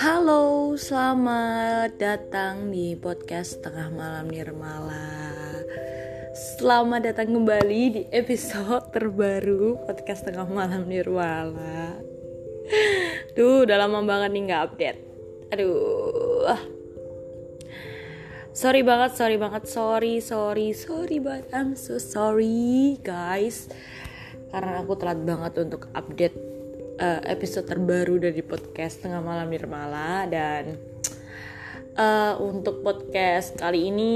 Halo, selamat datang di podcast Tengah Malam Nirmala. Selamat datang kembali di episode terbaru podcast Tengah Malam Nirmala. Duh, udah lama banget nih nggak update. Aduh. Sorry banget, sorry banget, sorry, sorry, sorry banget. I'm so sorry, guys. Karena aku telat banget untuk update uh, episode terbaru dari podcast Tengah Malam Nirmala dan uh, untuk podcast kali ini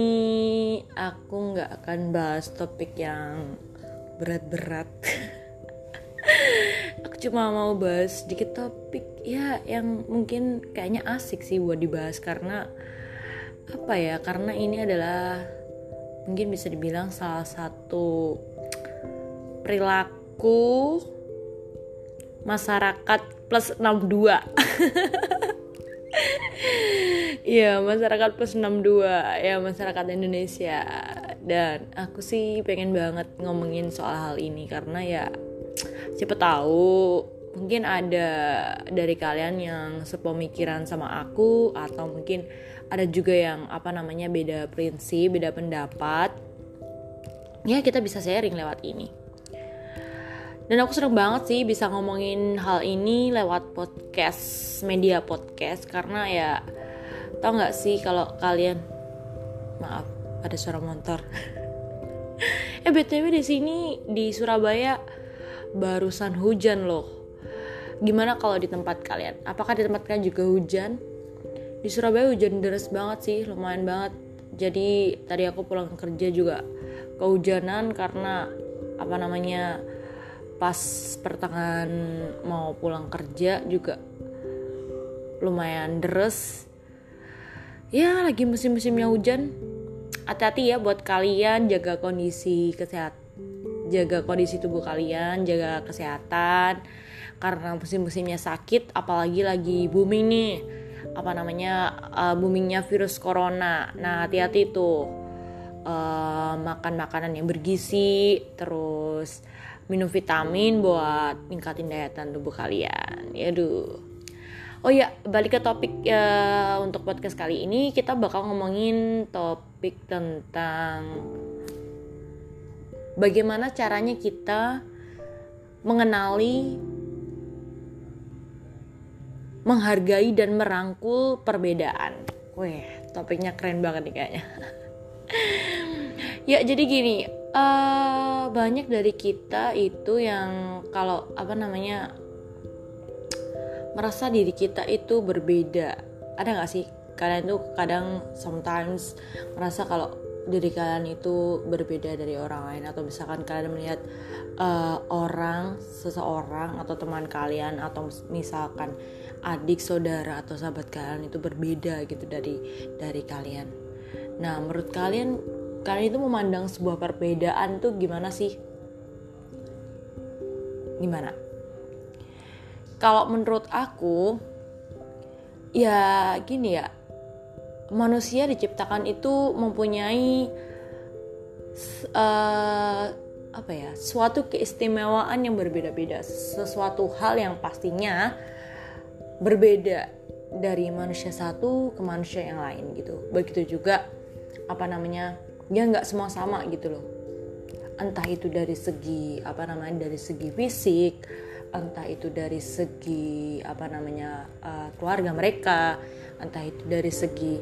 aku nggak akan bahas topik yang berat-berat. aku cuma mau bahas sedikit topik ya yang mungkin kayaknya asik sih buat dibahas karena apa ya karena ini adalah mungkin bisa dibilang salah satu perilaku masyarakat plus 62 Iya masyarakat plus 62 ya masyarakat Indonesia. Dan aku sih pengen banget ngomongin soal hal ini karena ya siapa tahu mungkin ada dari kalian yang sepemikiran sama aku atau mungkin ada juga yang apa namanya beda prinsip beda pendapat. Ya kita bisa sharing lewat ini dan aku seneng banget sih bisa ngomongin hal ini lewat podcast media podcast. Karena ya tau nggak sih kalau kalian maaf ada suara motor eh btw di sini di Surabaya barusan hujan loh. Gimana kalau di tempat kalian? Apakah di tempat kalian juga hujan? Di Surabaya hujan deras banget sih lumayan banget. Jadi tadi aku pulang kerja juga kehujanan karena apa namanya pas pertengahan mau pulang kerja juga lumayan deres. Ya lagi musim-musimnya hujan. Hati-hati ya buat kalian jaga kondisi kesehatan jaga kondisi tubuh kalian jaga kesehatan. Karena musim-musimnya sakit apalagi lagi booming nih. Apa namanya uh, boomingnya virus corona. Nah hati-hati tuh uh, makan makanan yang bergizi terus minum vitamin buat ningkatin daya tahan tubuh kalian. Ya duh. Oh ya, balik ke topik ya, untuk podcast kali ini kita bakal ngomongin topik tentang bagaimana caranya kita mengenali menghargai dan merangkul perbedaan. Wih, topiknya keren banget nih kayaknya. ya, jadi gini, uh, banyak dari kita itu yang kalau apa namanya merasa diri kita itu berbeda. Ada nggak sih? Kalian tuh kadang sometimes merasa kalau diri kalian itu berbeda dari orang lain atau misalkan kalian melihat uh, orang seseorang atau teman kalian atau misalkan adik saudara atau sahabat kalian itu berbeda gitu dari dari kalian. Nah menurut kalian kalian itu memandang sebuah perbedaan tuh gimana sih? Gimana? Kalau menurut aku, ya gini ya, manusia diciptakan itu mempunyai uh, apa ya, suatu keistimewaan yang berbeda-beda, sesuatu hal yang pastinya berbeda dari manusia satu ke manusia yang lain gitu. Begitu juga apa namanya ya nggak semua sama gitu loh. Entah itu dari segi apa namanya dari segi fisik entah itu dari segi apa namanya uh, keluarga mereka entah itu dari segi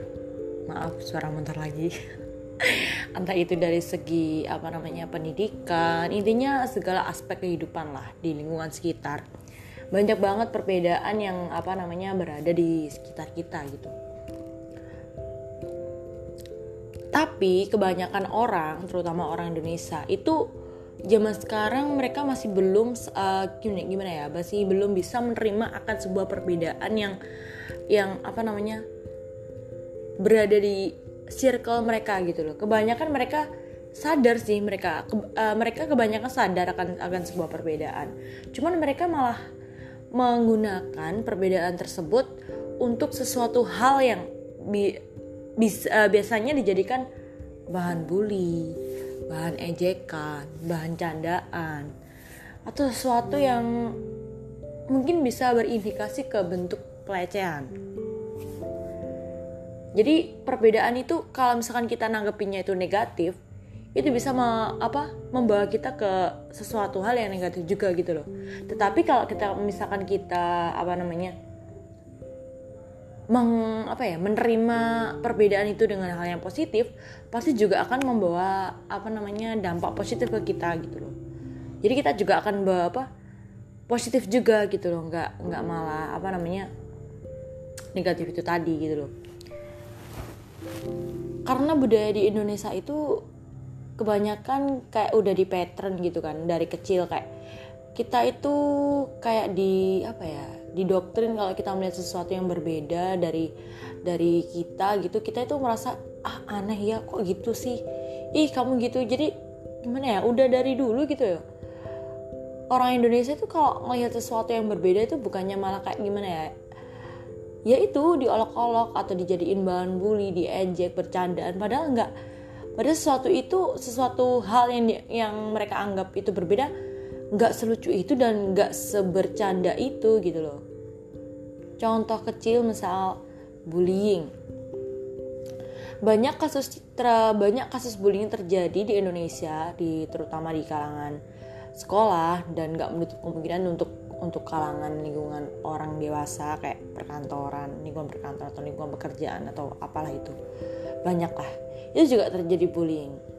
maaf suara motor lagi. Entah itu dari segi apa namanya pendidikan intinya segala aspek kehidupan lah di lingkungan sekitar. Banyak banget perbedaan yang apa namanya berada di sekitar kita gitu Tapi kebanyakan orang, terutama orang Indonesia, itu zaman sekarang mereka masih belum uh, gimana, ya, masih belum bisa menerima akan sebuah perbedaan yang yang apa namanya berada di circle mereka gitu loh. Kebanyakan mereka sadar sih mereka ke, uh, mereka kebanyakan sadar akan akan sebuah perbedaan. Cuman mereka malah menggunakan perbedaan tersebut untuk sesuatu hal yang bi bis, uh, biasanya dijadikan bahan bully, bahan ejekan, bahan candaan, atau sesuatu yang mungkin bisa berindikasi ke bentuk pelecehan. Jadi perbedaan itu kalau misalkan kita nanggepinnya itu negatif, itu bisa me, apa membawa kita ke sesuatu hal yang negatif juga gitu loh. Tetapi kalau kita misalkan kita apa namanya meng apa ya menerima perbedaan itu dengan hal yang positif pasti juga akan membawa apa namanya dampak positif ke kita gitu loh. Jadi kita juga akan bawa apa positif juga gitu loh. Nggak nggak malah apa namanya negatif itu tadi gitu loh. Karena budaya di Indonesia itu kebanyakan kayak udah di pattern gitu kan dari kecil kayak kita itu kayak di apa ya didoktrin kalau kita melihat sesuatu yang berbeda dari dari kita gitu kita itu merasa ah aneh ya kok gitu sih? Ih kamu gitu. Jadi gimana ya udah dari dulu gitu ya. Orang Indonesia itu kalau melihat sesuatu yang berbeda itu bukannya malah kayak gimana ya? Ya itu diolok-olok atau dijadiin bahan bully diejek bercandaan. Padahal enggak. Padahal sesuatu itu sesuatu hal yang yang mereka anggap itu berbeda nggak selucu itu dan nggak sebercanda itu gitu loh. Contoh kecil misal bullying. Banyak kasus ter, banyak kasus bullying terjadi di Indonesia di terutama di kalangan sekolah dan nggak menutup kemungkinan untuk untuk kalangan lingkungan orang dewasa kayak perkantoran lingkungan perkantoran atau lingkungan pekerjaan atau apalah itu. Banyak lah itu juga terjadi bullying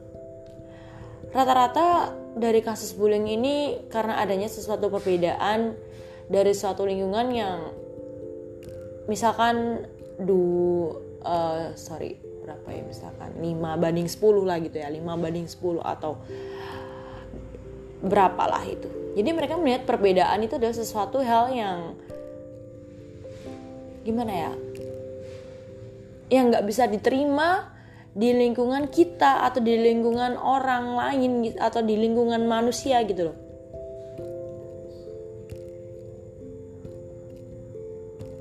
rata-rata dari kasus bullying ini karena adanya sesuatu perbedaan dari suatu lingkungan yang misalkan du uh, sorry berapa ya misalkan 5 banding 10 lah gitu ya 5 banding 10 atau berapa lah itu. Jadi mereka melihat perbedaan itu adalah sesuatu hal yang gimana ya yang nggak bisa diterima di lingkungan kita atau di lingkungan orang lain atau di lingkungan manusia gitu loh.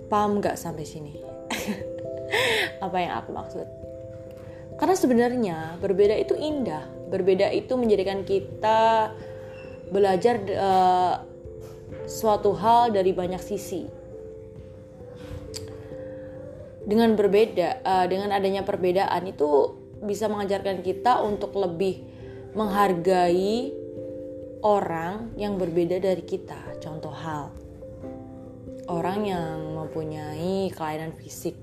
Paham gak sampai sini? Apa yang aku maksud? Karena sebenarnya berbeda itu indah. Berbeda itu menjadikan kita belajar uh, suatu hal dari banyak sisi dengan berbeda uh, dengan adanya perbedaan itu bisa mengajarkan kita untuk lebih menghargai orang yang berbeda dari kita. Contoh hal orang yang mempunyai kelainan fisik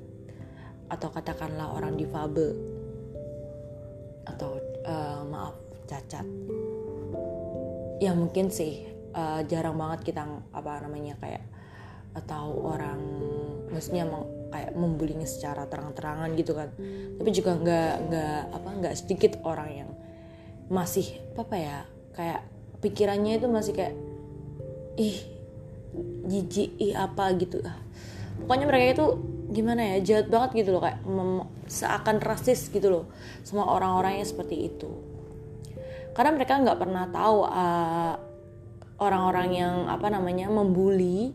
atau katakanlah orang difabel atau uh, maaf cacat. Ya mungkin sih uh, jarang banget kita apa namanya kayak atau orang maksudnya kayak membullying secara terang-terangan gitu kan. Tapi juga nggak nggak apa nggak sedikit orang yang masih apa ya kayak pikirannya itu masih kayak ih jijik ih apa gitu. Ah pokoknya mereka itu gimana ya jahat banget gitu loh kayak seakan rasis gitu loh semua orang-orangnya seperti itu. Karena mereka nggak pernah tahu uh, orang-orang yang apa namanya membuli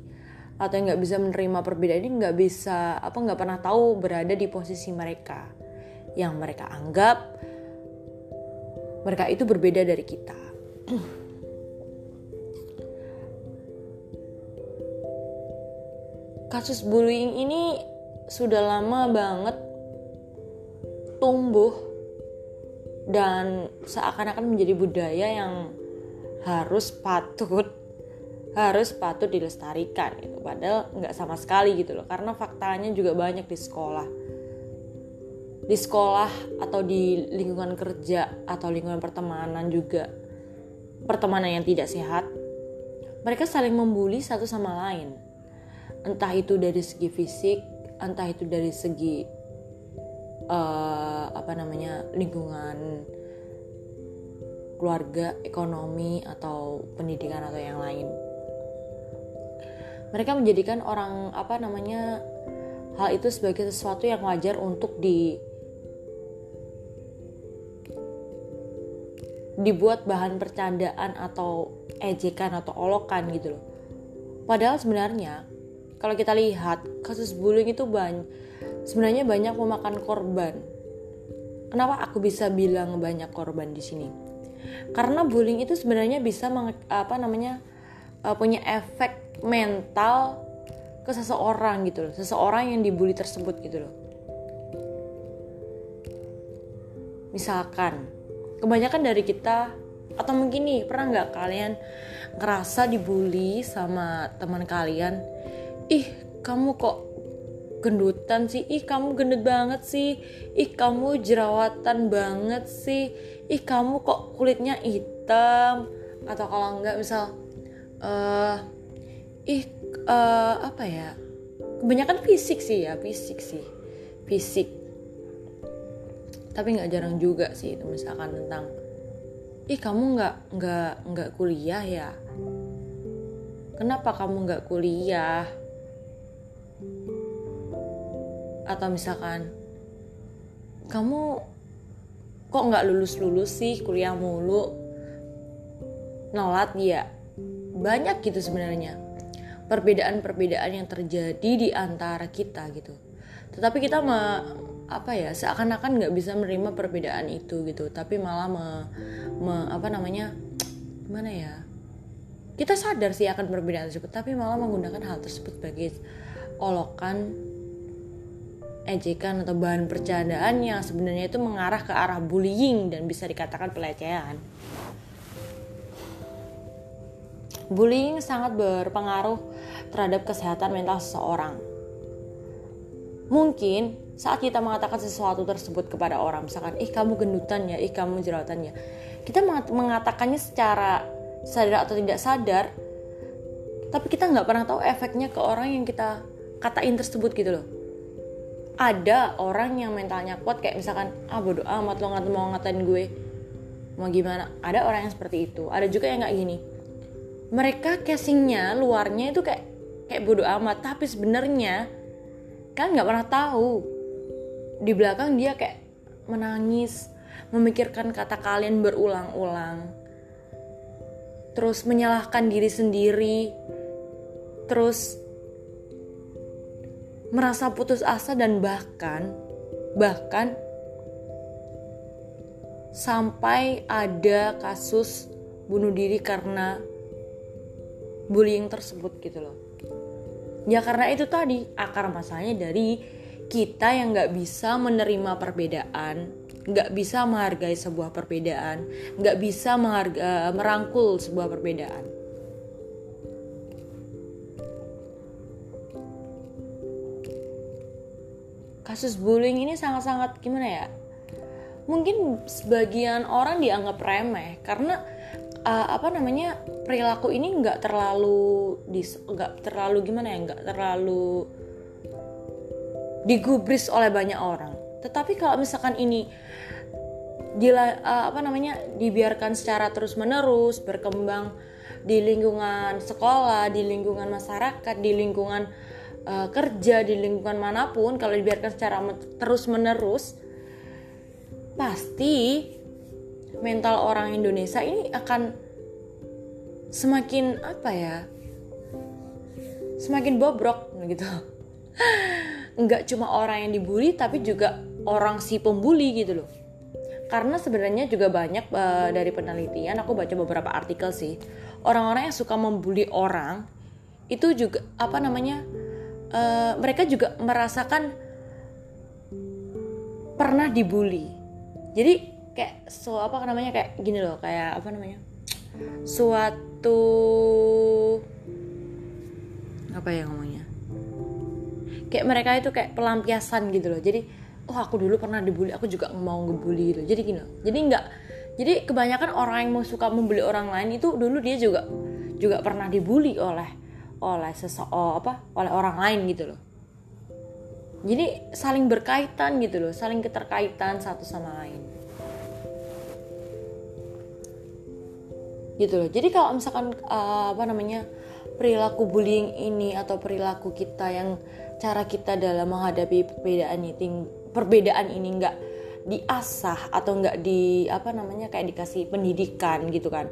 atau yang nggak bisa menerima perbedaan ini nggak bisa apa nggak pernah tahu berada di posisi mereka. Yang mereka anggap mereka itu berbeda dari kita. Kasus bullying ini sudah lama banget tumbuh dan seakan-akan menjadi budaya yang harus patut harus patut dilestarikan gitu. Padahal nggak sama sekali gitu loh. Karena faktanya juga banyak di sekolah. Di sekolah atau di lingkungan kerja atau lingkungan pertemanan juga. Pertemanan yang tidak sehat. Mereka saling membuli satu sama lain. Entah itu dari segi fisik entah itu dari segi uh, apa namanya lingkungan keluarga ekonomi atau pendidikan atau yang lain mereka menjadikan orang apa namanya hal itu sebagai sesuatu yang wajar untuk di dibuat bahan percandaan atau ejekan atau olokan gitu loh. Padahal sebenarnya kalau kita lihat kasus bullying itu banyak sebenarnya banyak memakan korban. Kenapa aku bisa bilang banyak korban di sini? Karena bullying itu sebenarnya bisa apa namanya uh, punya efek mental ke seseorang gitu loh. Seseorang yang dibully tersebut gitu loh. Misalkan kebanyakan dari kita atau mungkin nih pernah nggak kalian ngerasa dibully sama teman kalian? Ih kamu kok gendutan sih? Ih kamu gendut banget sih? Ih kamu jerawatan banget sih? Ih kamu kok kulitnya hitam? Atau kalau enggak misal uh, ih uh, apa ya? Kebanyakan fisik sih ya fisik sih. Fisik. Tapi nggak jarang juga sih itu misalkan tentang ih kamu nggak nggak nggak kuliah ya? Kenapa kamu nggak kuliah? Atau misalkan kamu kok nggak lulus lulus sih? Kuliah mulu? Nolat ya banyak gitu sebenarnya perbedaan-perbedaan yang terjadi di antara kita gitu tetapi kita me, apa ya seakan-akan nggak bisa menerima perbedaan itu gitu tapi malah me, me, apa namanya gimana ya kita sadar sih akan perbedaan tersebut tapi malah menggunakan hal tersebut sebagai olokan ejekan atau bahan percandaan yang sebenarnya itu mengarah ke arah bullying dan bisa dikatakan pelecehan. Bullying sangat berpengaruh terhadap kesehatan mental seseorang. Mungkin saat kita mengatakan sesuatu tersebut kepada orang misalkan ih kamu gendutan ya ih kamu jerawatan ya kita mengatakannya secara sadar atau tidak sadar tapi kita nggak pernah tahu efeknya ke orang yang kita katain tersebut gitu loh. Ada orang yang mentalnya kuat kayak misalkan ah bodo amat lo nggak mau ngatain gue mau gimana. Ada orang yang seperti itu. Ada juga yang nggak gini mereka casingnya luarnya itu kayak kayak bodo amat. Tapi sebenarnya kan nggak pernah tahu. Di belakang dia kayak menangis memikirkan kata kalian berulang-ulang. Terus menyalahkan diri sendiri. Terus merasa putus asa dan bahkan bahkan sampai ada kasus bunuh diri karena bullying tersebut gitu loh ya karena itu tadi akar masalahnya dari kita yang nggak bisa menerima perbedaan, nggak bisa menghargai sebuah perbedaan, nggak bisa mengharga, merangkul sebuah perbedaan. Kasus bullying ini sangat-sangat gimana ya? Mungkin sebagian orang dianggap remeh karena uh, apa namanya perilaku ini nggak terlalu nggak terlalu gimana ya nggak terlalu digubris oleh banyak orang. Tetapi kalau misalkan ini dila, uh, apa namanya dibiarkan secara terus menerus berkembang di lingkungan sekolah, di lingkungan masyarakat, di lingkungan uh, kerja, di lingkungan mana pun, kalau dibiarkan secara terus menerus, pasti mental orang Indonesia ini akan semakin apa ya, semakin bobrok gitu. nggak cuma orang yang dibully tapi juga orang si pembuli gitu loh karena sebenarnya juga banyak uh, dari penelitian aku baca beberapa artikel sih orang-orang yang suka membuli orang itu juga apa namanya uh, mereka juga merasakan pernah dibully jadi kayak so apa namanya kayak gini loh kayak apa namanya suatu apa ya ngomongnya kayak mereka itu kayak pelampiasan gitu loh. Jadi oh aku dulu pernah dibully aku juga mau ngebully gitu. Jadi gini loh jadi nggak jadi kebanyakan orang yang mau suka membuli orang lain itu dulu dia juga juga pernah dibully oleh oleh seseorang apa oleh orang lain gitu loh. Jadi saling berkaitan gitu loh saling keterkaitan satu sama lain gitu loh. Jadi kalau misalkan uh, apa namanya perilaku bullying ini atau perilaku kita yang cara kita dalam menghadapi perbedaan ini perbedaan ini nggak diasah atau nggak di apa namanya kayak dikasih pendidikan gitu kan.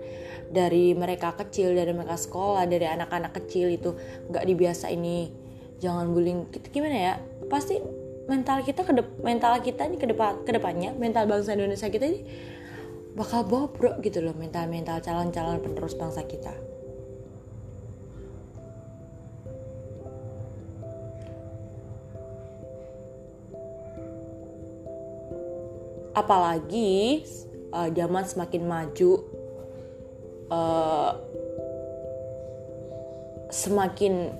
Dari mereka kecil dari mereka sekolah dari anak-anak kecil itu nggak dibiasa ini jangan bullying. Gimana ya? Pasti mental kita ke mental kita ini ke depan ke depannya mental bangsa Indonesia kita ini bakal bobrok gitu loh mental-mental calon-calon penerus bangsa kita. Apalagi uh, zaman semakin maju, uh, semakin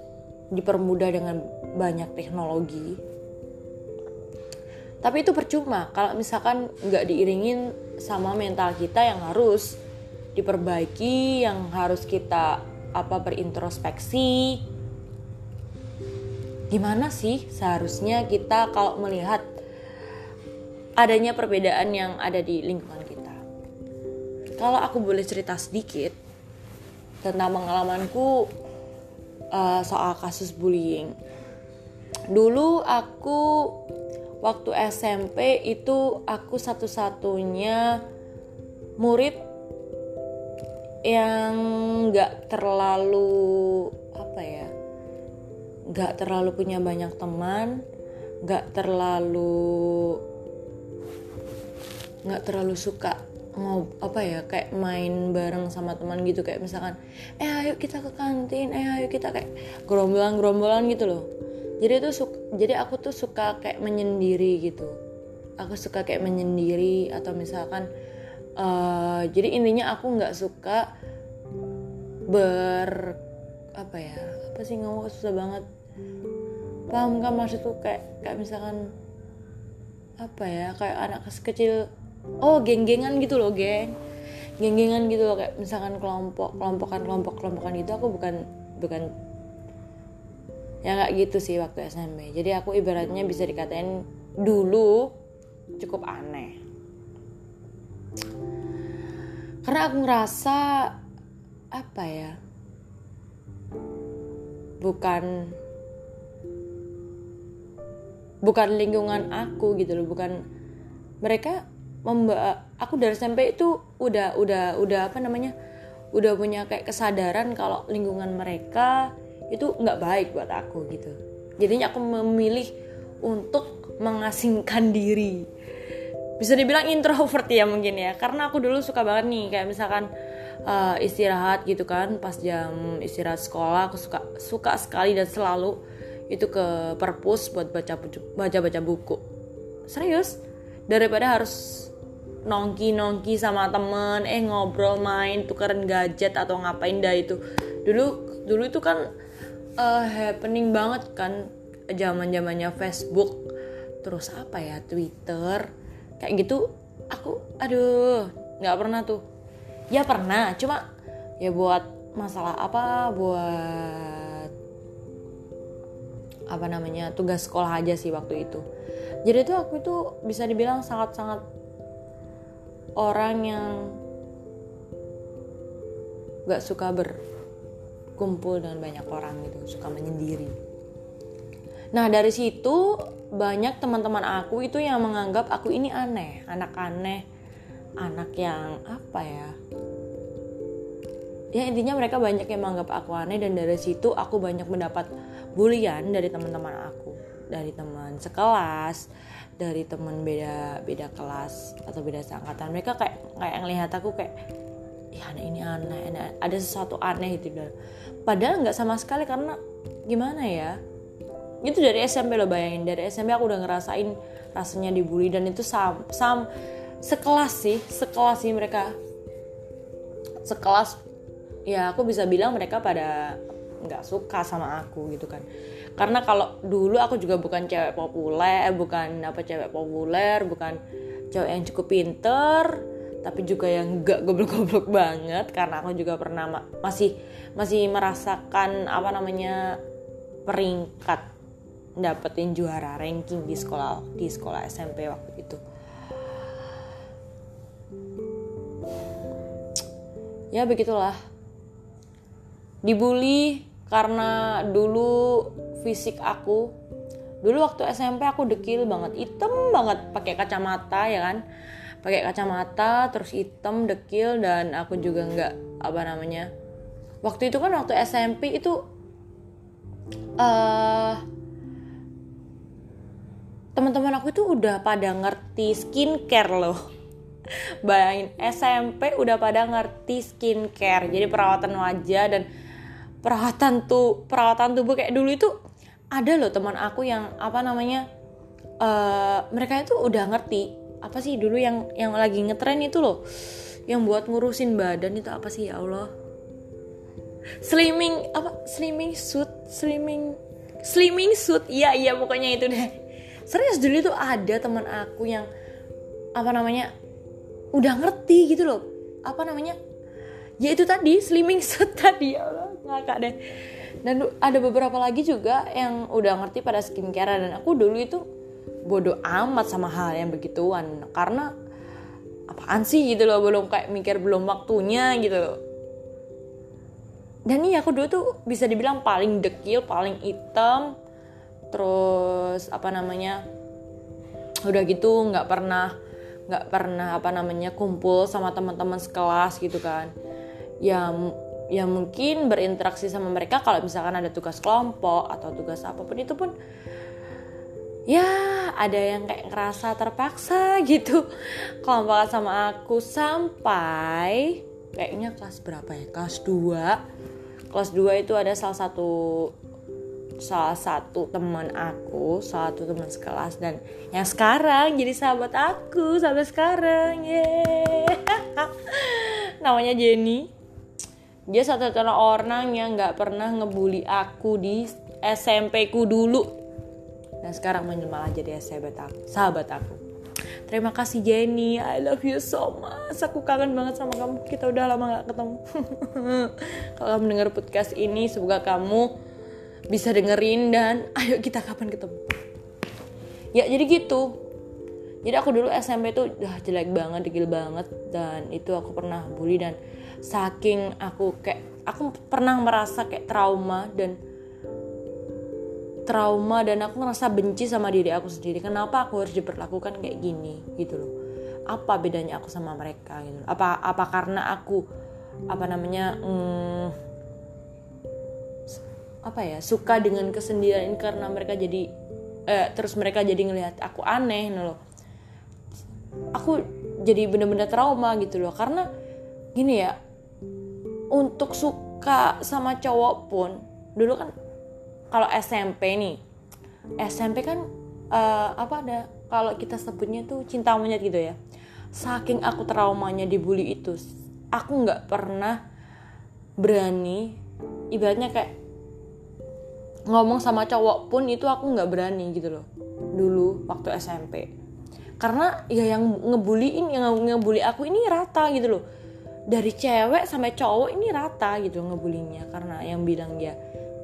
dipermudah dengan banyak teknologi tapi itu percuma. Kalau misalkan nggak diiringin sama mental kita yang harus diperbaiki yang harus kita apa berintrospeksi. Gimana sih seharusnya kita kalau melihat adanya perbedaan yang ada di lingkungan kita? Kalau aku boleh cerita sedikit tentang pengalamanku uh, soal kasus bullying. Dulu aku waktu SMP itu aku satu-satunya murid yang nggak terlalu apa ya nggak terlalu punya banyak teman nggak terlalu nggak terlalu suka mau apa ya kayak main bareng sama teman gitu. Kayak misalkan eh ayo kita ke kantin eh ayo kita kayak gerombolan gerombolan gitu loh jadi tuh suka, jadi aku tuh suka kayak menyendiri gitu. Aku suka kayak menyendiri atau misalkan uh, jadi intinya aku nggak suka ber apa ya apa sih ngomong susah banget. Paham kan maksudku kayak kayak misalkan apa ya kayak anak kecil oh geng-gengan gitu loh geng. Geng-gengan gitu loh kayak misalkan kelompok kelompokan kelompok kelompokan gitu aku bukan bukan ya nggak gitu sih waktu SMP jadi aku ibaratnya bisa dikatain dulu cukup aneh. Karena aku ngerasa apa ya bukan bukan lingkungan aku gitu loh bukan mereka memba aku dari SMP itu udah udah udah apa namanya udah punya kayak kesadaran kalau lingkungan mereka itu nggak baik buat aku gitu. Jadinya aku memilih untuk mengasingkan diri. Bisa dibilang introvert ya mungkin ya. Karena aku dulu suka banget nih kayak misalkan uh, istirahat gitu kan pas jam istirahat sekolah aku suka suka sekali dan selalu itu ke perpus buat baca baca baca buku. Serius? Daripada harus nongki nongki sama temen eh ngobrol main tukeran gadget atau ngapain dah itu. Dulu dulu itu kan uh, happening banget kan zaman zamannya Facebook terus apa ya Twitter kayak gitu. Aku aduh nggak pernah tuh. Ya pernah cuma ya buat masalah apa buat apa namanya tugas sekolah aja sih waktu itu. Jadi tuh aku itu bisa dibilang sangat-sangat orang yang gak suka ber kumpul dengan banyak orang gitu suka menyendiri. Nah dari situ banyak teman-teman aku itu yang menganggap aku ini aneh anak aneh anak yang apa ya? Ya intinya mereka banyak yang menganggap aku aneh dan dari situ aku banyak mendapat bulian dari teman-teman aku. Dari teman sekelas dari teman beda beda kelas atau beda seangkatan. Mereka kayak kayak ngelihat aku kayak ya anak ini aneh, aneh. Ada sesuatu aneh gitu padahal nggak sama sekali karena gimana ya? Itu dari SMP lo bayangin. Dari SMP aku udah ngerasain rasanya dibully dan itu sam sam sekelas sih sekelas sih mereka. Sekelas ya aku bisa bilang mereka pada nggak suka sama aku gitu kan. Karena kalau dulu aku juga bukan cewek populer bukan apa cewek populer bukan cewek yang cukup pinter tapi juga yang gak goblok-goblok banget karena aku juga pernah ma masih masih merasakan apa namanya peringkat dapetin juara ranking di sekolah di sekolah SMP waktu itu. Ya begitulah. Dibully karena dulu fisik aku. Dulu waktu SMP aku dekil banget hitam banget pakai kacamata ya kan pakai kacamata terus hitam dekil dan aku juga nggak apa namanya waktu itu kan waktu SMP itu uh, teman-teman aku itu udah pada ngerti skincare loh. Bayangin SMP udah pada ngerti skincare jadi perawatan wajah dan perawatan tuh perawatan tubuh kayak dulu itu ada loh teman aku yang apa namanya uh, mereka itu udah ngerti apa sih dulu yang yang lagi ngetren itu loh? Yang buat ngurusin badan itu apa sih? Ya Allah. Slimming apa? Slimming suit slimming slimming suit. Iya iya pokoknya itu deh. Serius dulu itu ada teman aku yang apa namanya udah ngerti gitu loh. Apa namanya? Ya itu tadi slimming suit tadi. Ya Allah ngakak deh. Dan ada beberapa lagi juga yang udah ngerti pada skincare dan aku dulu itu bodoh amat sama hal yang begituan. Karena apaan sih gitu loh belum kayak mikir belum waktunya gitu loh. Dan iya aku dulu tuh bisa dibilang paling dekil paling hitam. Terus apa namanya udah gitu nggak pernah nggak pernah apa namanya kumpul sama teman-teman sekelas gitu kan. Ya ya mungkin berinteraksi sama mereka kalau misalkan ada tugas kelompok atau tugas apa pun itu pun ya ada yang kayak ngerasa terpaksa gitu. Kelompok sama aku sampai kayaknya kelas berapa ya? Kelas 2 kelas 2 itu ada salah satu salah satu teman aku salah satu teman sekelas dan yang sekarang jadi sahabat aku sampai sekarang. Yeah. namanya Jenny. Dia satu-satunya orang yang nggak pernah ngebully aku di SMP ku dulu dan sekarang malah jadi sahabat aku, sahabat aku. Terima kasih Jenny, I love you so much. Aku kangen banget sama kamu. Kita udah lama gak ketemu. Kalau kamu dengar podcast ini, semoga kamu bisa dengerin dan ayo kita kapan ketemu. Ya jadi gitu. Jadi aku dulu SMP tuh udah jelek banget, degil banget dan itu aku pernah bully dan saking aku kayak aku pernah merasa kayak trauma dan trauma dan aku ngerasa benci sama diri aku sendiri. Kenapa aku harus diperlakukan kayak gini gitu loh. Apa bedanya aku sama mereka gitu apa apa karena aku apa namanya hmm, apa ya suka dengan kesendirian karena mereka jadi eh, terus mereka jadi ngelihat aku aneh gitu loh. Aku jadi bener-bener trauma gitu loh. Karena gini ya untuk suka sama cowok pun dulu kan kalau SMP nih SMP kan uh, apa ada kalau kita sebutnya tuh cinta monyet gitu ya. Saking aku traumanya dibully itu aku nggak pernah berani ibaratnya kayak ngomong sama cowok pun itu aku nggak berani gitu loh dulu waktu SMP karena ya yang ngebuliin yang ngebully aku ini rata gitu loh. Dari cewek sampai cowok ini rata gitu ngebulinya karena yang bilang dia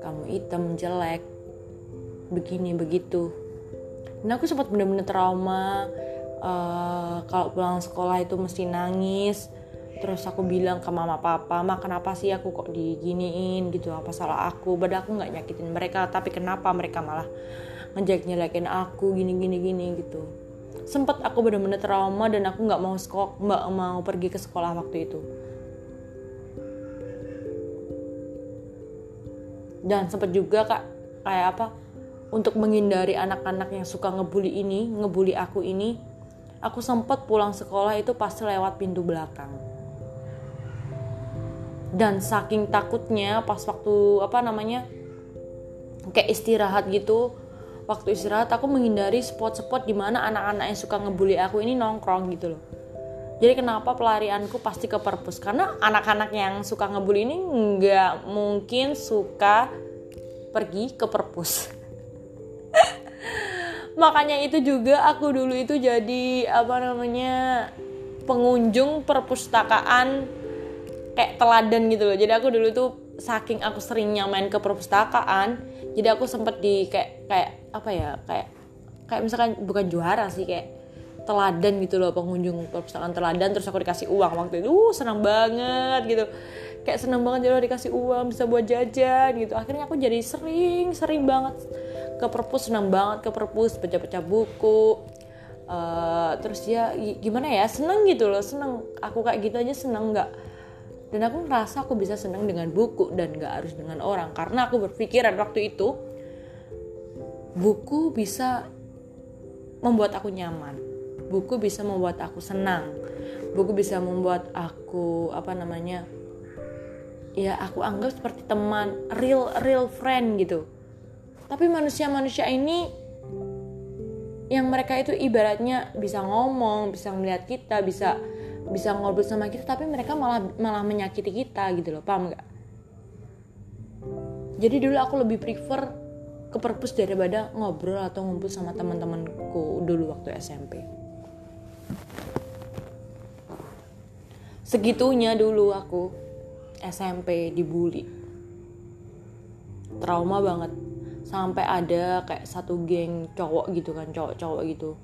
kamu hitam jelek begini begitu. Dan aku sempat bener-bener trauma uh, kalau pulang sekolah itu mesti nangis. Terus aku bilang ke mama papa ma kenapa sih aku kok diginiin? Gitu apa salah aku? Padahal aku nggak nyakitin mereka tapi kenapa mereka malah ngejek nyelekin aku? Gini gini gini gitu. Sempat aku bener-bener trauma dan aku nggak mau sekolah nggak mau pergi ke sekolah waktu itu dan sempat juga kak kayak apa untuk menghindari anak-anak yang suka ngebully ini ngebully aku ini aku sempat pulang sekolah itu pasti lewat pintu belakang. Dan saking takutnya pas waktu apa namanya kayak istirahat gitu waktu istirahat aku menghindari spot-spot di mana anak-anak yang suka ngebully aku ini nongkrong gitu loh jadi kenapa pelarianku pasti ke perpus? Karena anak-anak yang suka ngebully ini nggak mungkin suka pergi ke perpus. Makanya itu juga aku dulu itu jadi apa namanya pengunjung perpustakaan kayak teladan gitu loh. Jadi aku dulu tuh saking aku seringnya main ke perpustakaan, jadi aku sempet di kayak kayak apa ya kayak kayak misalkan bukan juara sih kayak teladan gitu loh pengunjung perpustakaan teladan terus aku dikasih uang. Waktu itu uh, senang banget gitu. Kayak senang banget jadi dikasih uang bisa buat jajan gitu. Akhirnya aku jadi sering sering banget ke perpus senang banget ke perpus baca-baca buku. Uh, terus ya gimana ya seneng gitu loh seneng aku kayak gitu aja seneng nggak. Dan aku ngerasa aku bisa seneng dengan buku dan nggak harus dengan orang. Karena aku berpikiran waktu itu buku bisa membuat aku nyaman buku bisa membuat aku senang. Buku bisa membuat aku apa namanya ya aku anggap seperti teman real real friend gitu. Tapi manusia-manusia ini yang mereka itu ibaratnya bisa ngomong bisa melihat kita bisa bisa ngobrol sama kita tapi mereka malah malah menyakiti kita gitu loh. Paham nggak? Jadi dulu aku lebih prefer ke perpus daripada ngobrol atau ngumpul sama teman-temanku dulu waktu SMP segitunya dulu aku SMP dibully. Trauma banget. Sampai ada kayak satu geng cowok gitu kan cowok-cowok gitu.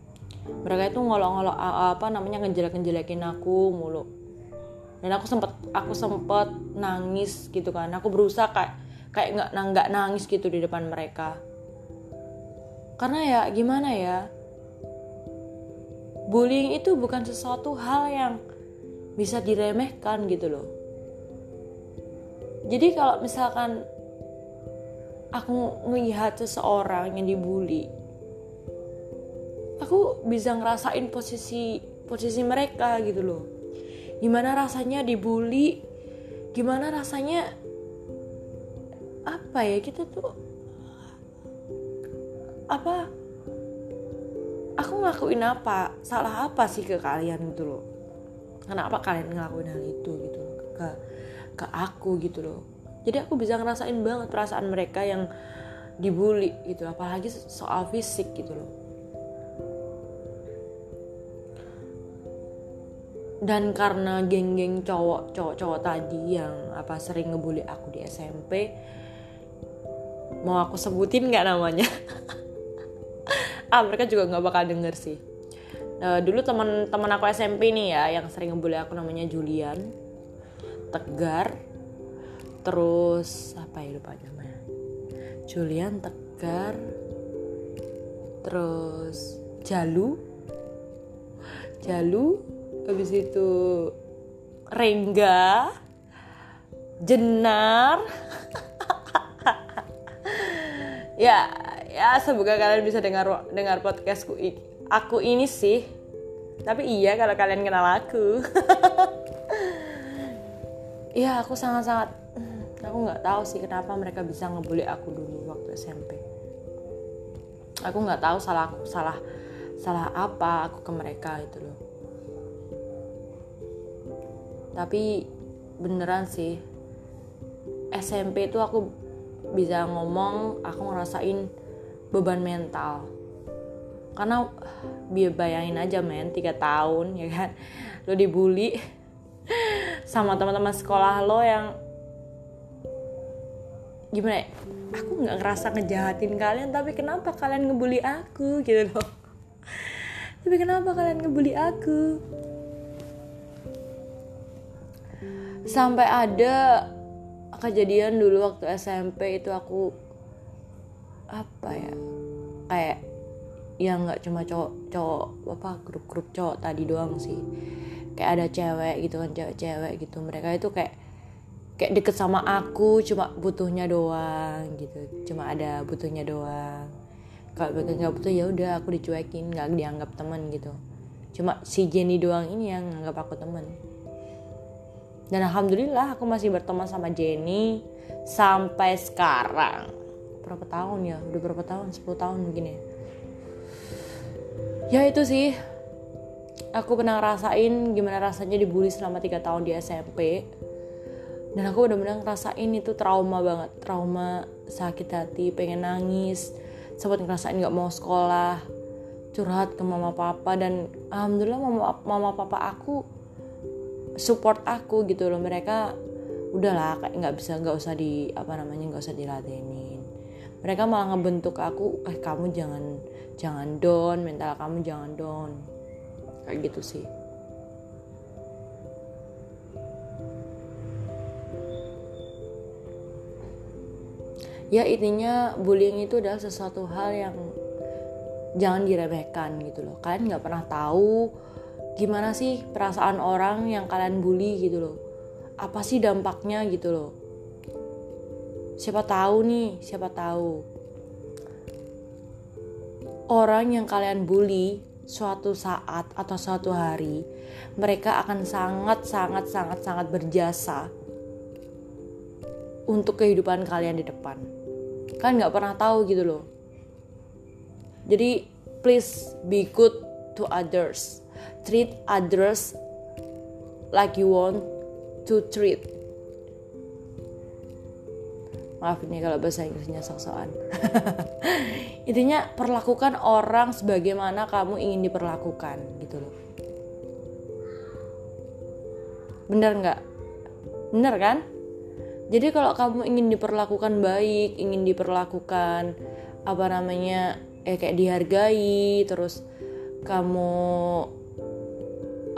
Mereka itu ngolok-ngolok apa namanya ngejelek-ngejelekin aku mulu. Dan aku sempet aku sempet nangis gitu kan. Aku berusaha kayak kayak nggak nggak nangis gitu di depan mereka. Karena ya gimana ya bullying itu bukan sesuatu hal yang bisa diremehkan gitu loh. Jadi kalau misalkan aku melihat seseorang yang dibully aku bisa ngerasain posisi posisi mereka gitu loh. Gimana rasanya dibully gimana rasanya apa ya kita tuh apa aku ngelakuin apa? Salah apa sih ke kalian gitu loh? Kenapa kalian ngelakuin hal itu gitu loh? Ke ke aku gitu loh. Jadi aku bisa ngerasain banget perasaan mereka yang dibully gitu apalagi soal fisik gitu loh. Dan karena geng-geng cowok cowok-cowok tadi yang apa sering ngebully aku di SMP mau aku sebutin nggak namanya ah mereka juga nggak bakal denger sih. Nah, dulu teman-teman aku SMP nih ya yang sering ngebully aku namanya Julian. Tegar. Terus apa ya lupa namanya. Julian Tegar. Terus Jalu. Jalu. Habis itu Rengga. Jenar. Ya ya semoga kalian bisa dengar dengar podcastku aku ini sih. Tapi iya kalau kalian kenal aku. Ya aku sangat-sangat aku nggak tahu sih kenapa mereka bisa ngebully aku dulu waktu SMP aku nggak tahu salah aku salah salah apa aku ke mereka itu loh. Tapi beneran sih SMP itu aku bisa ngomong aku ngerasain beban mental. Karena biar bayangin aja men tiga tahun ya kan? Lo dibully sama teman-teman sekolah lo yang gimana ya? aku nggak ngerasa ngejahatin kalian tapi kenapa kalian ngebully aku gitu loh. Tapi kenapa kalian ngebully aku? Sampai ada kejadian dulu waktu SMP itu aku apa ya kayak yang nggak cuma cowok cowok apa grup grup cowok tadi doang sih. Kayak ada cewek gitu kan cewek-cewek gitu. Mereka itu kayak kayak deket sama aku cuma butuhnya doang gitu. Cuma ada butuhnya doang. Kalau mereka nggak butuh ya udah aku dicuekin nggak dianggap teman gitu. Cuma si Jenny doang ini yang nganggap aku teman. Dan alhamdulillah aku masih berteman sama Jenny sampai sekarang berapa tahun ya? Udah berapa tahun? 10 tahun mungkin ya. Ya itu sih. Aku pernah ngerasain gimana rasanya dibully selama tiga tahun di SMP dan aku benar-benar ngerasain itu trauma banget. Trauma sakit hati pengen nangis sempat ngerasain nggak mau sekolah curhat ke mama papa dan alhamdulillah mama mama papa aku support aku gitu loh. Mereka udahlah kayak nggak bisa nggak usah di apa namanya nggak usah diladenin mereka malah ngebentuk aku eh kamu jangan jangan down mental kamu jangan down. Kayak gitu sih. Ya intinya bullying itu adalah sesuatu hal yang jangan diremehkan gitu loh. Kalian nggak pernah tahu gimana sih perasaan orang yang kalian bully gitu loh. Apa sih dampaknya gitu loh siapa tahu nih siapa tahu. Orang yang kalian bully suatu saat atau suatu hari mereka akan sangat sangat sangat sangat berjasa untuk kehidupan kalian di depan. Kan nggak pernah tahu gitu loh. Jadi please be good to others. Treat others like you want to treat maaf ini kalau bahasa Inggrisnya sok-sokan. Intinya perlakukan orang sebagaimana kamu ingin diperlakukan gitu loh. Bener nggak? Bener kan? Jadi kalau kamu ingin diperlakukan baik ingin diperlakukan apa namanya eh kayak dihargai terus kamu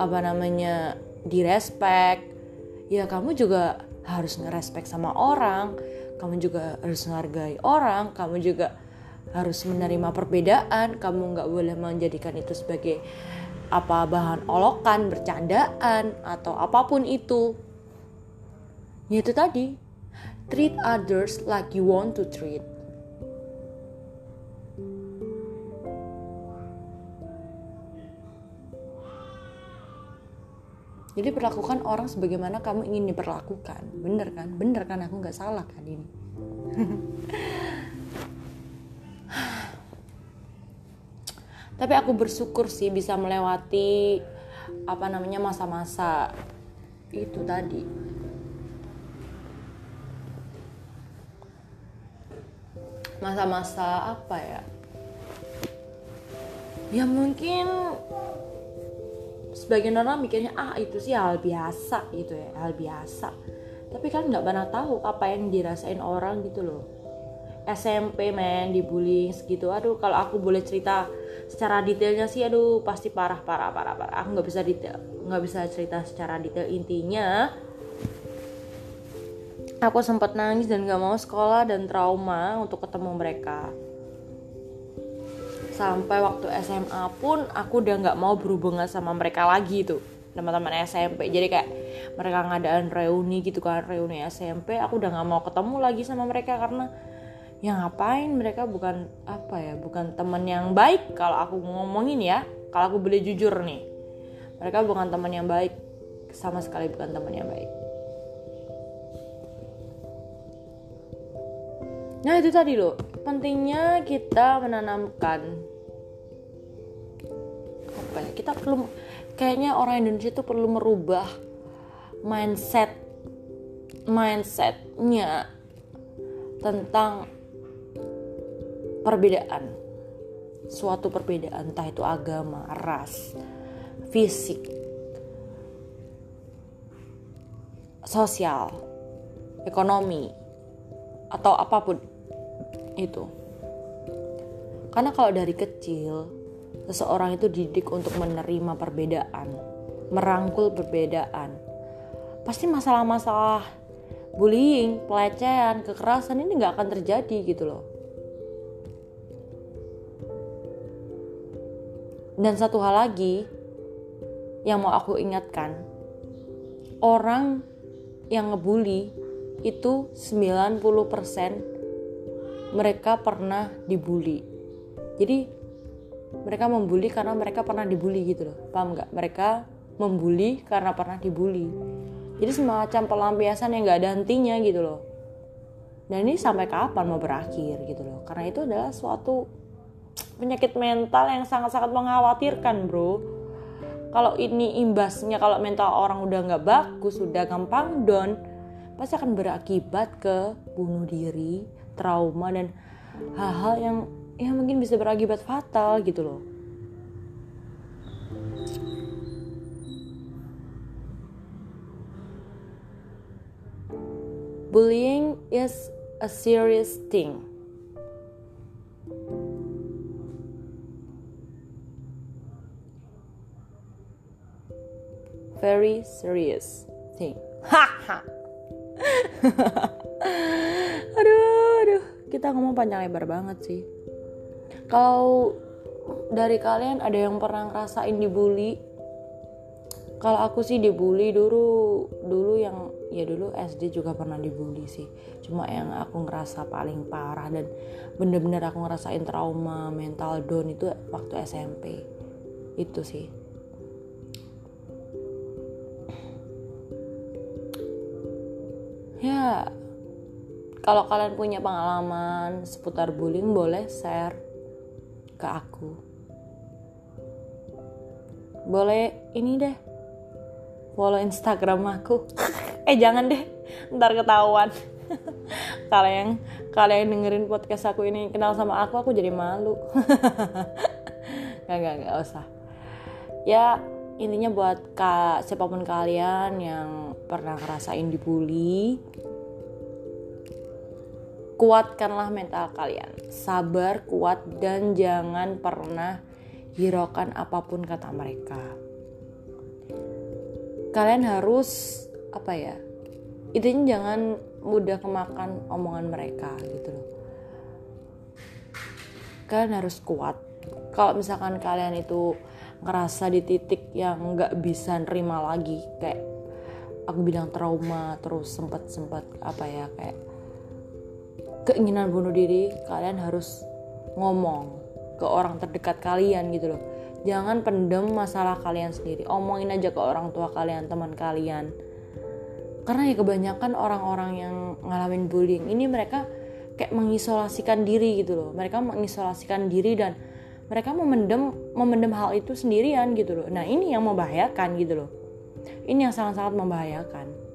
apa namanya direspek ya kamu juga harus ngerespek sama orang kamu juga harus menghargai orang kamu juga harus menerima perbedaan kamu nggak boleh menjadikan itu sebagai apa bahan olokan, bercandaan atau apa pun itu. Ya itu tadi, treat others like you want to treat. Jadi perlakukan orang sebagaimana kamu ingin diperlakukan. Bener kan? Bener kan? Aku nggak salah kan ini. tapi aku bersyukur sih bisa melewati apa namanya masa-masa itu tadi masa-masa apa ya ya mungkin sebagian orang mikirnya ah itu sih hal biasa gitu ya hal biasa. Tapi kan nggak pernah tahu apa yang dirasain orang gitu loh. SMP men dibullying segitu. Aduh kalau aku boleh cerita secara detailnya sih aduh pasti parah parah parah parah. Aku nggak bisa detail nggak bisa cerita secara detail. Intinya aku sempat nangis dan nggak mau sekolah dan trauma untuk ketemu mereka sampai waktu SMA pun aku udah nggak mau berhubungan sama mereka lagi tuh teman-teman SMP jadi kayak mereka ngadain reuni gitu kan reuni SMP aku udah nggak mau ketemu lagi sama mereka karena ya ngapain mereka bukan apa ya bukan teman yang baik kalau aku ngomongin ya. Kalau aku boleh jujur nih mereka bukan teman yang baik sama sekali bukan teman yang baik. Nah itu tadi loh pentingnya kita menanamkan apa ya kita perlu kayaknya orang Indonesia itu perlu merubah mindset mindsetnya tentang perbedaan suatu perbedaan entah itu agama, ras, fisik, sosial, ekonomi atau apa pun itu. Karena kalau dari kecil seseorang itu didik untuk menerima perbedaan, merangkul perbedaan. Pasti masalah-masalah bullying, pelecehan, kekerasan ini nggak akan terjadi gitu loh. Dan satu hal lagi yang mau aku ingatkan, orang yang ngebully itu 90% mereka pernah dibully. Jadi mereka membuli karena mereka pernah dibully gitu loh. Paham nggak? Mereka membuli karena pernah dibully. Jadi semacam pelampiasan yang nggak ada hentinya gitu loh. Dan ini sampai kapan mau berakhir gitu loh. Karena itu adalah suatu penyakit mental yang sangat-sangat mengkhawatirkan bro kalau ini imbasnya kalau mental orang udah nggak bagus udah gampang down pasti akan berakibat ke bunuh diri trauma dan hal-hal yang yang mungkin bisa berakibat fatal gitu loh bullying is a serious thing very serious thing. Haha. aduh, aduh, kita ngomong panjang lebar banget sih. Kalau dari kalian ada yang pernah ngerasain dibully? Kalau aku sih dibully dulu, dulu yang ya dulu SD juga pernah dibully sih. Cuma yang aku ngerasa paling parah dan bener-bener aku ngerasain trauma mental down itu waktu SMP. Itu sih. ya kalau kalian punya pengalaman seputar bullying boleh share ke aku. Boleh ini deh follow instagram aku. Eh jangan deh ntar ketahuan. Kalau yang kalau yang dengerin podcast aku ini kenal sama aku aku jadi malu. Nggak nggak nggak usah. Ya intinya buat kak siapa pun kalian yang pernah ngerasain dibully kuatkanlah mental kalian. Sabar kuat dan jangan pernah hiraukan apa pun kata mereka. Kalian harus apa ya intinya jangan mudah kemakan omongan mereka gitu loh. Kalian harus kuat. Kalau misalkan kalian itu ngerasa di titik yang nggak bisa nerima lagi kayak aku bilang trauma terus sempat sempat apa ya kayak keinginan bunuh diri kalian harus ngomong ke orang terdekat kalian gitu loh. Jangan pendem masalah kalian sendiri. Omongin aja ke orang tua kalian teman kalian. Karena ya kebanyakan orang-orang yang ngalamin bullying ini mereka kayak mengisolasikan diri gitu loh. Mereka mengisolasikan diri dan mereka memendam memendam hal itu sendirian gitu loh. Nah ini yang membahayakan gitu loh. Ini yang sangat-sangat membahayakan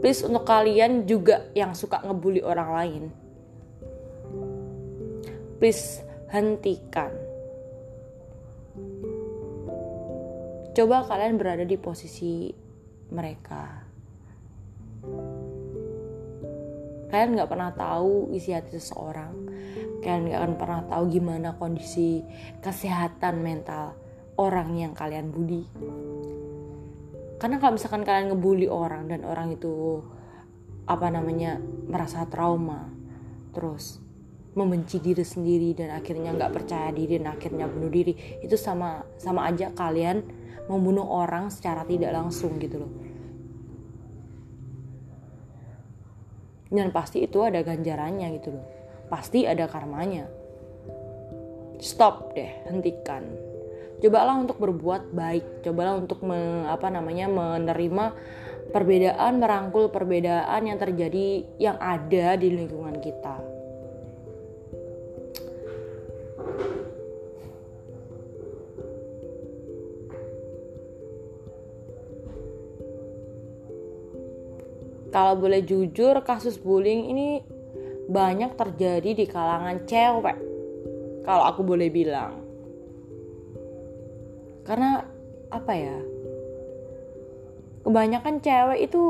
please untuk kalian juga yang suka ngebully orang lain please hentikan coba kalian berada di posisi mereka. Kalian nggak pernah tahu isi hati seseorang. Kalian nggak akan pernah tahu gimana kondisi kesehatan mental orang yang kalian bully. Karena kalau misalkan kalian ngebully orang dan orang itu apa namanya merasa trauma, terus membenci diri sendiri dan akhirnya nggak percaya diri dan akhirnya bunuh diri itu sama sama aja kalian membunuh orang secara tidak langsung gitu loh. Dan pasti itu ada ganjarannya gitu loh. Pasti ada karmanya. Stop deh hentikan cobalah untuk berbuat baik. Cobalah untuk me, apa namanya menerima perbedaan merangkul perbedaan yang terjadi yang ada di lingkungan kita. Kalau boleh jujur kasus bullying ini banyak terjadi di kalangan cewek. Kalau aku boleh bilang karena apa ya kebanyakan cewek itu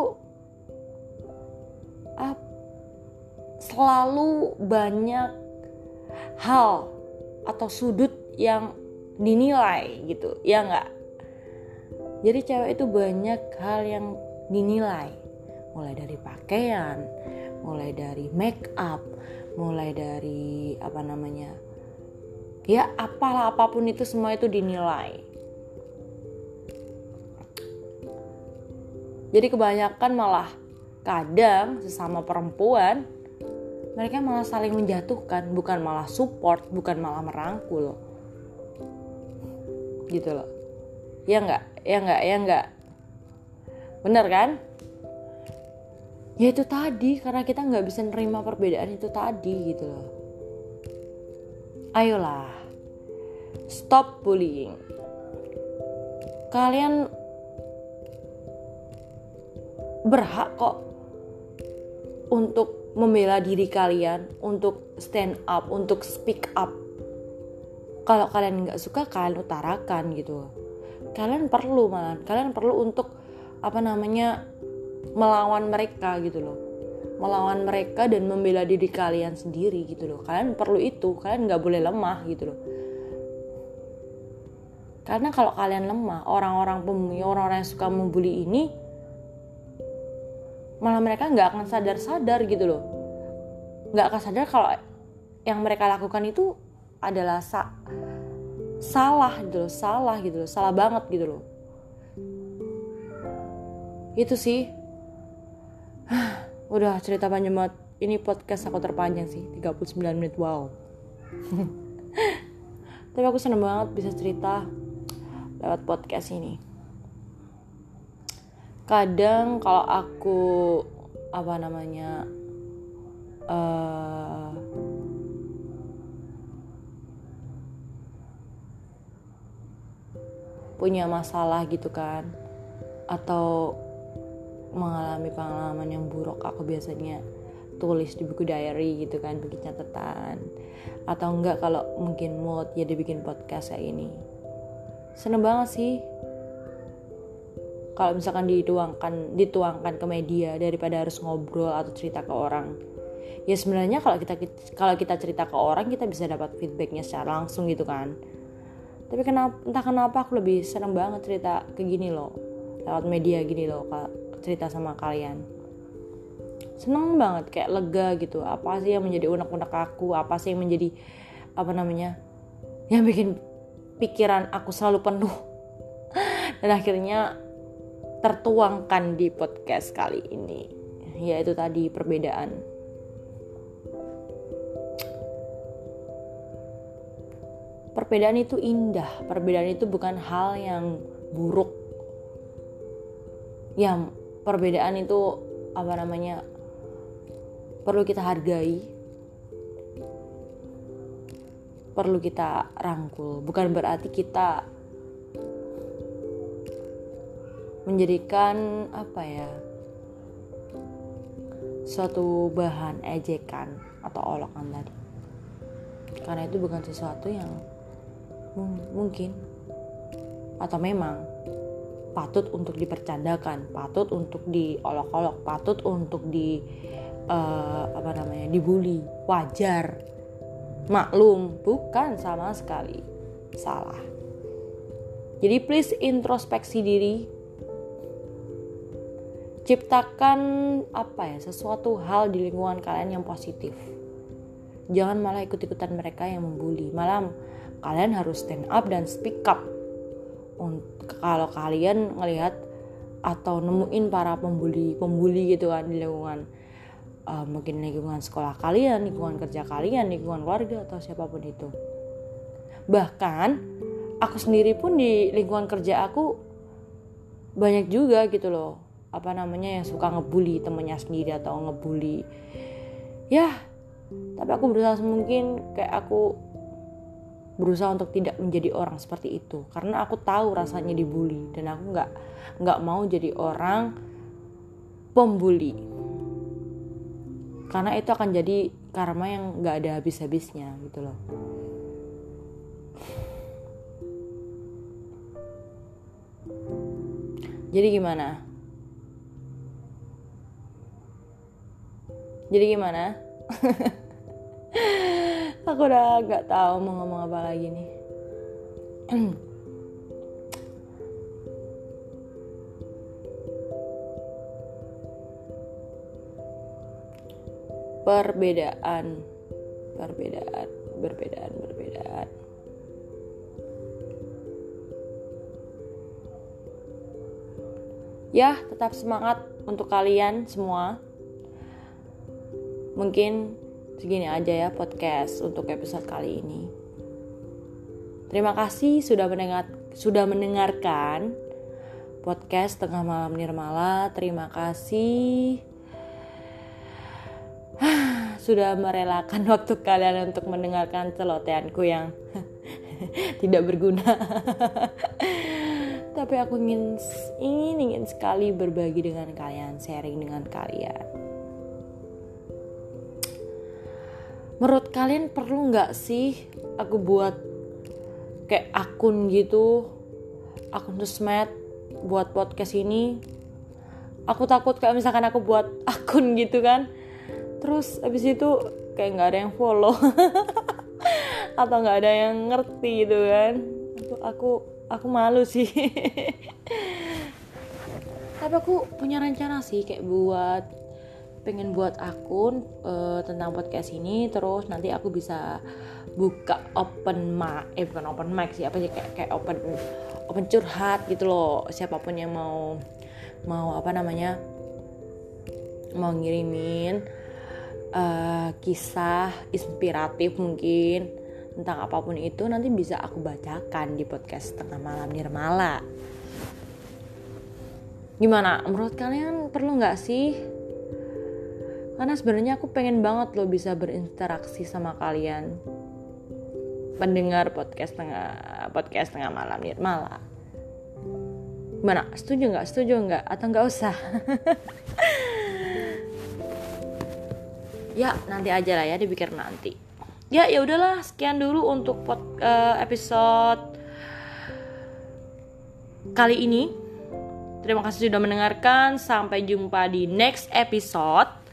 ah, selalu banyak hal atau sudut yang dinilai gitu ya nggak jadi cewek itu banyak hal yang dinilai mulai dari pakaian, mulai dari make up, mulai dari apa namanya, ya apalah apa pun itu semua itu dinilai. Jadi kebanyakan malah kadang sesama perempuan mereka malah saling menjatuhkan, bukan malah support, bukan malah merangkul. Gitu loh. Ya enggak? Ya enggak? Ya enggak? Bener kan? ya itu tadi karena kita nggak bisa nerima perbedaan itu tadi gitu loh ayolah stop bullying kalian berhak kok untuk membela diri kalian untuk stand up untuk speak up. Kalau kalian nggak suka kalian utarakan gitu. Kalian perlu malah kalian perlu untuk apa namanya melawan mereka gitu loh. Melawan mereka dan membela diri kalian sendiri gitu loh. Kalian perlu itu. Kalian nggak boleh lemah gitu loh. Karena kalau kalian lemah orang-orang pemulih orang-orang yang suka membuli ini malah mereka nggak akan sadar-sadar gitu loh nggak akan sadar kalau yang mereka lakukan itu adalah sa salah gitu loh salah gitu loh salah banget gitu loh itu sih Udah cerita panjang banget. Ini podcast aku terpanjang sih, 39 menit. Wow. Tapi aku seneng banget bisa cerita lewat podcast ini. Kadang kalau aku apa namanya uh, punya masalah gitu kan atau mengalami pengalaman yang buruk aku biasanya tulis di buku diary gitu kan bikin catatan. Atau enggak kalau mungkin mood ya dibikin podcast kayak ini. Seneng banget sih kalau misalkan dituangkan dituangkan ke media daripada harus ngobrol atau cerita ke orang. Ya sebenarnya kalau kita kalau kita cerita ke orang kita bisa dapat feedbacknya secara langsung gitu kan. Tapi kenapa entah kenapa aku lebih seneng banget cerita ke gini loh. Lewat media gini loh cerita sama kalian. Seneng banget kayak lega gitu. Apa sih yang menjadi unek-unek aku? Apa sih yang menjadi apa namanya yang bikin pikiran aku selalu penuh? Dan akhirnya tertuangkan di podcast kali ini yaitu tadi perbedaan. Perbedaan itu indah perbedaan itu bukan hal yang buruk. Ya perbedaan itu apa namanya perlu kita hargai perlu kita rangkul. Bukan berarti kita menjadikan apa ya suatu bahan ejekan atau olokan tadi. Karena itu bukan sesuatu yang mungkin atau memang patut untuk dipercandakan, patut untuk diolok-olok, patut untuk di uh, apa namanya dibully, wajar, maklum, bukan sama sekali. Salah. Jadi please introspeksi diri, ciptakan apa ya sesuatu hal di lingkungan kalian yang positif. Jangan malah ikut-ikutan mereka yang membuli, malah kalian harus stand up dan speak up. Kalau kalian ngelihat atau nemuin para pembuli pembuli gitu kan di lingkungan uh, mungkin lingkungan sekolah kalian lingkungan kerja kalian lingkungan keluarga atau siapa pun itu. Bahkan aku sendiri pun di lingkungan kerja aku banyak juga gitu loh apa namanya yang suka ngebully temennya sendiri atau ngebully. Ya tapi aku berusaha mungkin kayak aku berusaha untuk tidak menjadi orang seperti itu. Karena aku tahu rasanya dibully dan aku nggak nggak mau jadi orang pembuli. Karena itu akan jadi karma yang nggak ada habis-habisnya gitu loh. Jadi gimana jadi gimana? Aku udah gak tahu mau ngomong apa lagi nih. Perbedaan. Perbedaan. Perbedaan. Perbedaan. Ya tetap semangat untuk kalian semua mungkin segini aja ya podcast untuk episode kali ini. Terima kasih sudah mendengar sudah mendengarkan podcast tengah malam Nirmala. Terima kasih sudah merelakan waktu kalian untuk mendengarkan celoteanku yang tidak berguna. Tapi aku ingin ingin ingin sekali berbagi dengan kalian, sharing dengan kalian. Menurut kalian perlu nggak sih aku buat kayak akun gitu akun sosmed buat podcast ini? Aku takut kayak misalkan aku buat akun gitu kan. Terus abis itu kayak nggak ada yang follow. Atau nggak ada yang ngerti gitu kan. Aku aku aku malu sih. Tapi aku punya rencana sih kayak buat pengen buat akun uh, tentang podcast ini terus nanti aku bisa buka open mic eh bukan open mic sih apa sih kayak kayak open open curhat gitu loh. Siapa pun yang mau mau apa namanya mau ngirimin uh, kisah inspiratif mungkin tentang apa pun itu nanti bisa aku bacakan di podcast tengah malam Nirmala. Gimana? Menurut kalian perlu nggak sih karena sebenarnya aku pengen banget loh bisa berinteraksi sama kalian. Pendengar podcast tengah podcast tengah malam malah gimana setuju nggak? Setuju nggak? Atau nggak usah? Ya nanti aja lah ya dipikir nanti. Ya ya udahlah. Sekian dulu untuk pod, uh, episode kali ini. Terima kasih sudah mendengarkan. Sampai jumpa di next episode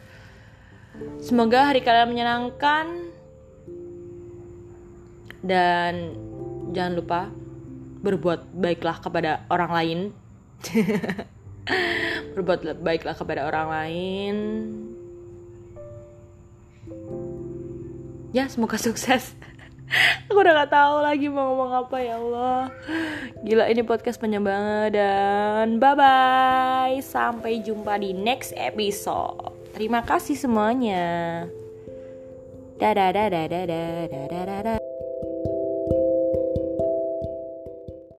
semoga hari kalian menyenangkan. Dan jangan lupa berbuat baiklah kepada orang lain. Berbuat baiklah kepada orang lain. Ya semoga sukses. Aku udah gak tahu lagi mau ngomong apa ya Allah. Gila ini podcast panjang banget dan bye bye sampai jumpa di next episode terima kasih semuanya. Dadah dadah dadah dadah dadah